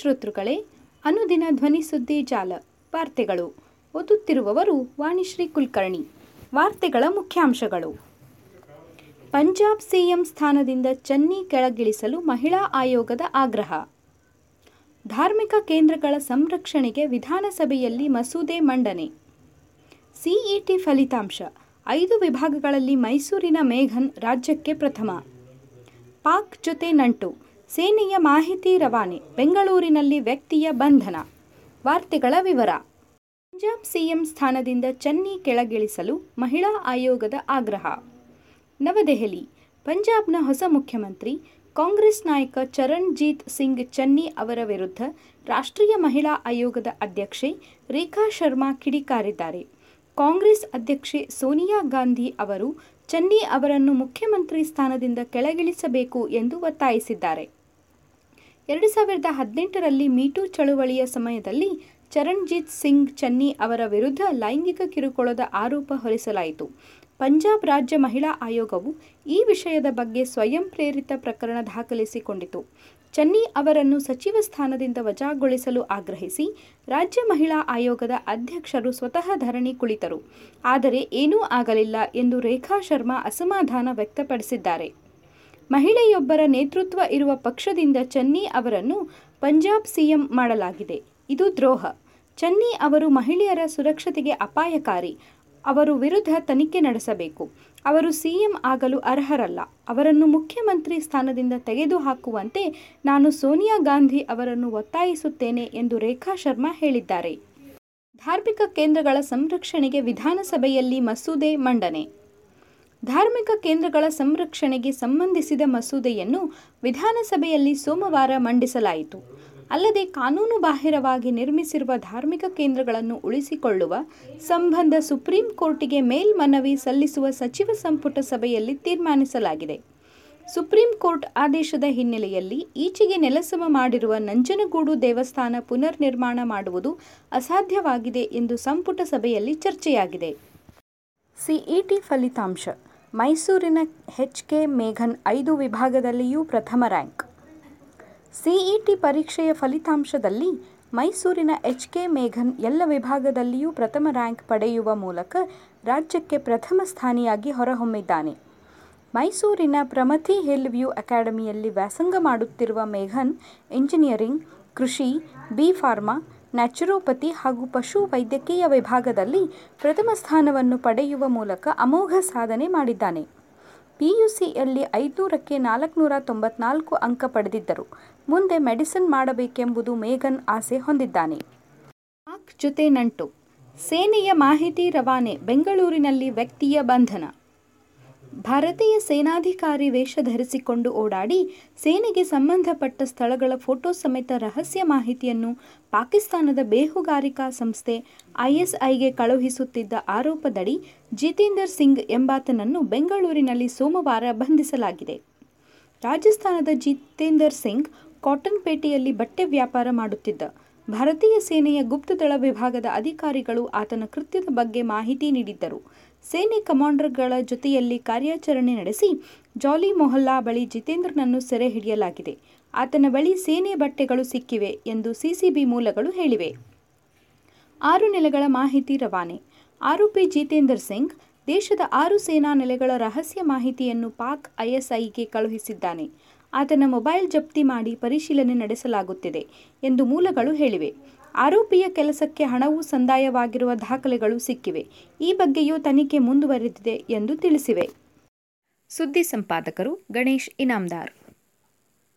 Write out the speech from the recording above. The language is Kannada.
ಶ್ರೋತೃಗಳೇ, ಅನುದಿನ ಧ್ವನಿ ಸುದ್ದಿ ಜಾಲ, ವಾರ್ತೆಗಳು. ಓದುತ್ತಿರುವವರು ವಾಣಿಶ್ರೀ ಕುಲಕರ್ಣಿ. ವಾರ್ತೆಗಳ ಮುಖ್ಯಾಂಶಗಳು. ಪಂಜಾಬ್ ಸಿಎಂ ಸ್ಥಾನದಿಂದ ಚನ್ನಿ ಕೆಳಗಿಳಿಸಲು ಮಹಿಳಾ ಆಯೋಗದ ಆಗ್ರಹ. ಧಾರ್ಮಿಕ ಕೇಂದ್ರಗಳ ಸಂರಕ್ಷಣೆಗೆ ವಿಧಾನಸಭೆಯಲ್ಲಿ ಮಸೂದೆ ಮಂಡನೆ. ಸಿಇಟಿ ಫಲಿತಾಂಶ. ಐದು ವಿಭಾಗಗಳಲ್ಲಿ ಮೈಸೂರಿನ ಮೇಘನ್ ರಾಜ್ಯಕ್ಕೆ ಪ್ರಥಮ. ಪಾಕ್ ಜೊತೆ ನಂಟು. ಸೇನೆಯ ಮಾಹಿತಿ ರವಾನೆ, ಬೆಂಗಳೂರಿನಲ್ಲಿ ವ್ಯಕ್ತಿಯ ಬಂಧನ. ವಾರ್ತೆಗಳ ವಿವರ. ಪಂಜಾಬ್ ಸಿಎಂ ಸ್ಥಾನದಿಂದ ಚನ್ನಿ ಕೆಳಗಿಳಿಸಲು ಮಹಿಳಾ ಆಯೋಗದ ಆಗ್ರಹ. ನವದೆಹಲಿ. ಪಂಜಾಬ್ನ ಹೊಸ ಮುಖ್ಯಮಂತ್ರಿ, ಕಾಂಗ್ರೆಸ್ ನಾಯಕ ಚರಣ್ಜೀತ್ ಸಿಂಗ್ ಚನ್ನಿ ಅವರ ವಿರುದ್ಧ ರಾಷ್ಟ್ರೀಯ ಮಹಿಳಾ ಆಯೋಗದ ಅಧ್ಯಕ್ಷೆ ರೇಖಾ ಶರ್ಮಾ ಕಿಡಿಕಾರಿದ್ದಾರೆ. ಕಾಂಗ್ರೆಸ್ ಅಧ್ಯಕ್ಷೆ ಸೋನಿಯಾ ಗಾಂಧಿ ಅವರು ಚನ್ನಿ ಅವರನ್ನು ಮುಖ್ಯಮಂತ್ರಿ ಸ್ಥಾನದಿಂದ ಕೆಳಗಿಳಿಸಬೇಕು ಎಂದು ಒತ್ತಾಯಿಸಿದ್ದಾರೆ. ಎರಡು ಸಾವಿರದ ಹದಿನೆಂಟರಲ್ಲಿ ಮೀಟೂ ಚಳುವಳಿಯ ಸಮಯದಲ್ಲಿ ಚರಣ್ಜೀತ್ ಸಿಂಗ್ ಚನ್ನಿ ಅವರ ವಿರುದ್ಧ ಲೈಂಗಿಕ ಕಿರುಕುಳದ ಆರೋಪ ಹೊರಿಸಲಾಯಿತು. ಪಂಜಾಬ್ ರಾಜ್ಯ ಮಹಿಳಾ ಆಯೋಗವು ಈ ವಿಷಯದ ಬಗ್ಗೆ ಸ್ವಯಂ ಪ್ರೇರಿತ ಪ್ರಕರಣ ದಾಖಲಿಸಿಕೊಂಡಿತು. ಚನ್ನಿ ಅವರನ್ನು ಸಚಿವ ಸ್ಥಾನದಿಂದ ವಜಾಗೊಳಿಸಲು ಆಗ್ರಹಿಸಿ ರಾಜ್ಯ ಮಹಿಳಾ ಆಯೋಗದ ಅಧ್ಯಕ್ಷರು ಸ್ವತಃ ಧರಣಿ ಕುಳಿತರು. ಆದರೆ ಏನೂ ಆಗಲಿಲ್ಲ ಎಂದು ರೇಖಾ ಶರ್ಮಾ ಅಸಮಾಧಾನ ವ್ಯಕ್ತಪಡಿಸಿದ್ದಾರೆ. ಮಹಿಳೆಯೊಬ್ಬರ ನೇತೃತ್ವ ಇರುವ ಪಕ್ಷದಿಂದ ಚನ್ನಿ ಅವರನ್ನು ಪಂಜಾಬ್ ಸಿಎಂ ಮಾಡಲಾಗಿದೆ. ಇದು ದ್ರೋಹ. ಚನ್ನಿ ಅವರು ಮಹಿಳೆಯರ ಸುರಕ್ಷತೆಗೆ ಅಪಾಯಕಾರಿ. ಅವರು ವಿರುದ್ಧ ತನಿಖೆ ನಡೆಸಬೇಕು. ಅವರು ಸಿಎಂ ಆಗಲು ಅರ್ಹರಲ್ಲ. ಅವರನ್ನು ಮುಖ್ಯಮಂತ್ರಿ ಸ್ಥಾನದಿಂದ ತೆಗೆದುಹಾಕುವಂತೆ ನಾನು ಸೋನಿಯಾ ಗಾಂಧಿ ಅವರನ್ನು ಒತ್ತಾಯಿಸುತ್ತೇನೆ ಎಂದು ರೇಖಾ ಶರ್ಮಾ ಹೇಳಿದ್ದಾರೆ. ಧಾರ್ಮಿಕ ಕೇಂದ್ರಗಳ ಸಂರಕ್ಷಣೆಗೆ ವಿಧಾನಸಭೆಯಲ್ಲಿ ಮಸೂದೆ ಮಂಡನೆ. ಧಾರ್ಮಿಕ ಕೇಂದ್ರಗಳ ಸಂರಕ್ಷಣೆಗೆ ಸಂಬಂಧಿಸಿದ ಮಸೂದೆಯನ್ನು ವಿಧಾನಸಭೆಯಲ್ಲಿ ಸೋಮವಾರ ಮಂಡಿಸಲಾಯಿತು. ಅಲ್ಲದೆ ಕಾನೂನು ಬಾಹಿರವಾಗಿ ನಿರ್ಮಿಸಿರುವ ಧಾರ್ಮಿಕ ಕೇಂದ್ರಗಳನ್ನು ಉಳಿಸಿಕೊಳ್ಳುವ ಸಂಬಂಧ ಸುಪ್ರೀಂ ಕೋರ್ಟಿಗೆ ಮೇಲ್ಮನವಿ ಸಲ್ಲಿಸುವ ಸಚಿವ ಸಂಪುಟ ಸಭೆಯಲ್ಲಿ ತೀರ್ಮಾನಿಸಲಾಗಿದೆ. ಸುಪ್ರೀಂ ಕೋರ್ಟ್ ಆದೇಶದ ಹಿನ್ನೆಲೆಯಲ್ಲಿ ಈಚೆಗೆ ನೆಲಸಮ ಮಾಡಿರುವ ನಂಜನಗೂಡು ದೇವಸ್ಥಾನ ಪುನರ್ ನಿರ್ಮಾಣ ಮಾಡುವುದು ಅಸಾಧ್ಯವಾಗಿದೆ ಎಂದು ಸಂಪುಟ ಸಭೆಯಲ್ಲಿ ಚರ್ಚೆಯಾಗಿದೆ. ಸಿಇಟಿ ಫಲಿತಾಂಶ. ಮೈಸೂರಿನ ಹೆಚ್ ಎಚ್ಕೆ ಮೇಘನ್ ಐದು ವಿಭಾಗದಲ್ಲಿಯೂ ಪ್ರಥಮ ರ್ಯಾಂಕ್. ಸಿಇಟಿ ಪರೀಕ್ಷೆಯ ಫಲಿತಾಂಶದಲ್ಲಿ ಮೈಸೂರಿನ ಎಚ್ ಕೆ ಮೇಘನ್ ಎಲ್ಲ ವಿಭಾಗದಲ್ಲಿಯೂ ಪ್ರಥಮ ರ್ಯಾಂಕ್ ಪಡೆಯುವ ಮೂಲಕ ರಾಜ್ಯಕ್ಕೆ ಪ್ರಥಮ ಸ್ಥಾನಿಯಾಗಿ ಹೊರಹೊಮ್ಮಿದ್ದಾನೆ. ಮೈಸೂರಿನ ಪ್ರಮಥಿ ಹಿಲ್ ವ್ಯೂ ಅಕಾಡೆಮಿಯಲ್ಲಿ ವ್ಯಾಸಂಗ ಮಾಡುತ್ತಿರುವ ಮೇಘನ್ ಇಂಜಿನಿಯರಿಂಗ್, ಕೃಷಿ, ಬಿ ಫಾರ್ಮಾ ನ್ಯಾಚುರೋಪತಿ ಹಾಗೂ ಪಶು ವೈದ್ಯಕೀಯ ವಿಭಾಗದಲ್ಲಿ ಪ್ರಥಮ ಸ್ಥಾನವನ್ನು ಪಡೆಯುವ ಮೂಲಕ ಅಮೋಘ ಸಾಧನೆ ಮಾಡಿದ್ದಾನೆ. ಪಿಯುಸಿಯಲ್ಲಿ ಐದುನೂರಕ್ಕೆ ನಾಲ್ಕುನೂರ ತೊಂಬತ್ನಾಲ್ಕು ಅಂಕ ಪಡೆದಿದ್ದರು. ಮುಂದೆ ಮೆಡಿಸಿನ್ ಮಾಡಬೇಕೆಂಬುದು ಮೇಘನ್ ಆಸೆ ಹೊಂದಿದ್ದಾನೆ. ಪಾಕ್ ಜೊತೆ ನಂಟು. ಸೇನೆಯ ಮಾಹಿತಿ ರವಾನೆ, ಬೆಂಗಳೂರಿನಲ್ಲಿ ವ್ಯಕ್ತಿಯ ಬಂಧನ. ಭಾರತೀಯ ಸೇನಾಧಿಕಾರಿ ವೇಷ ಧರಿಸಿಕೊಂಡು ಓಡಾಡಿ ಸೇನೆಗೆ ಸಂಬಂಧಪಟ್ಟ ಸ್ಥಳಗಳ ಫೋಟೋ ಸಮೇತ ರಹಸ್ಯ ಮಾಹಿತಿಯನ್ನು ಪಾಕಿಸ್ತಾನದ ಬೇಹುಗಾರಿಕಾ ಸಂಸ್ಥೆ ಐಎಸ್ಐಗೆ ಕಳುಹಿಸುತ್ತಿದ್ದ ಆರೋಪದಡಿ ಜಿತೇಂದರ್ ಸಿಂಗ್ ಎಂಬಾತನನ್ನು ಬೆಂಗಳೂರಿನಲ್ಲಿ ಸೋಮವಾರ ಬಂಧಿಸಲಾಗಿದೆ. ರಾಜಸ್ಥಾನದ ಜಿತೇಂದರ್ ಸಿಂಗ್ ಕಾಟನ್ಪೇಟೆಯಲ್ಲಿ ಬಟ್ಟೆ ವ್ಯಾಪಾರ ಮಾಡುತ್ತಿದ್ದ. ಭಾರತೀಯ ಸೇನೆಯ ಗುಪ್ತದಳ ವಿಭಾಗದ ಅಧಿಕಾರಿಗಳು ಆತನ ಕೃತ್ಯದ ಬಗ್ಗೆ ಮಾಹಿತಿ ನೀಡಿದ್ದರು. ಸೇನೆ ಕಮಾಂಡರ್ಗಳ ಜೊತೆಯಲ್ಲಿ ಕಾರ್ಯಾಚರಣೆ ನಡೆಸಿ ಜಾಲಿ ಮೊಹಲ್ಲಾ ಬಳಿ ಜಿತೇಂದ್ರನನ್ನು ಸೆರೆ ಹಿಡಿಯಲಾಗಿದೆ. ಆತನ ಬಳಿ ಸೇನೆ ಬಟ್ಟೆಗಳು ಸಿಕ್ಕಿವೆ ಎಂದು ಸಿಸಿಬಿ ಮೂಲಗಳು ಹೇಳಿವೆ. ಆರು ನೆಲೆಗಳ ಮಾಹಿತಿ ರವಾನೆ. ಆರೋಪಿ ಜಿತೇಂದರ್ ಸಿಂಗ್ ದೇಶದ ಆರು ಸೇನಾ ನೆಲೆಗಳ ರಹಸ್ಯ ಮಾಹಿತಿಯನ್ನು ಪಾಕ್ ಐಎಸ್ಐಗೆ ಕಳುಹಿಸಿದ್ದಾನೆ. ಆತನ ಮೊಬೈಲ್ ಜಪ್ತಿ ಮಾಡಿ ಪರಿಶೀಲನೆ ನಡೆಸಲಾಗುತ್ತಿದೆ ಎಂದು ಮೂಲಗಳು ಹೇಳಿವೆ. ಆರೋಪಿಯ ಕೆಲಸಕ್ಕೆ ಹಣವು ಸಂದಾಯವಾಗಿರುವ ದಾಖಲೆಗಳು ಸಿಕ್ಕಿವೆ. ಈ ಬಗ್ಗೆಯೂ ತನಿಖೆ ಮುಂದುವರೆದಿದೆ ಎಂದು ತಿಳಿಸಿವೆ. ಸುದ್ದಿ ಸಂಪಾದಕರು ಗಣೇಶ್ ಇನಾಮ್ದಾರ್.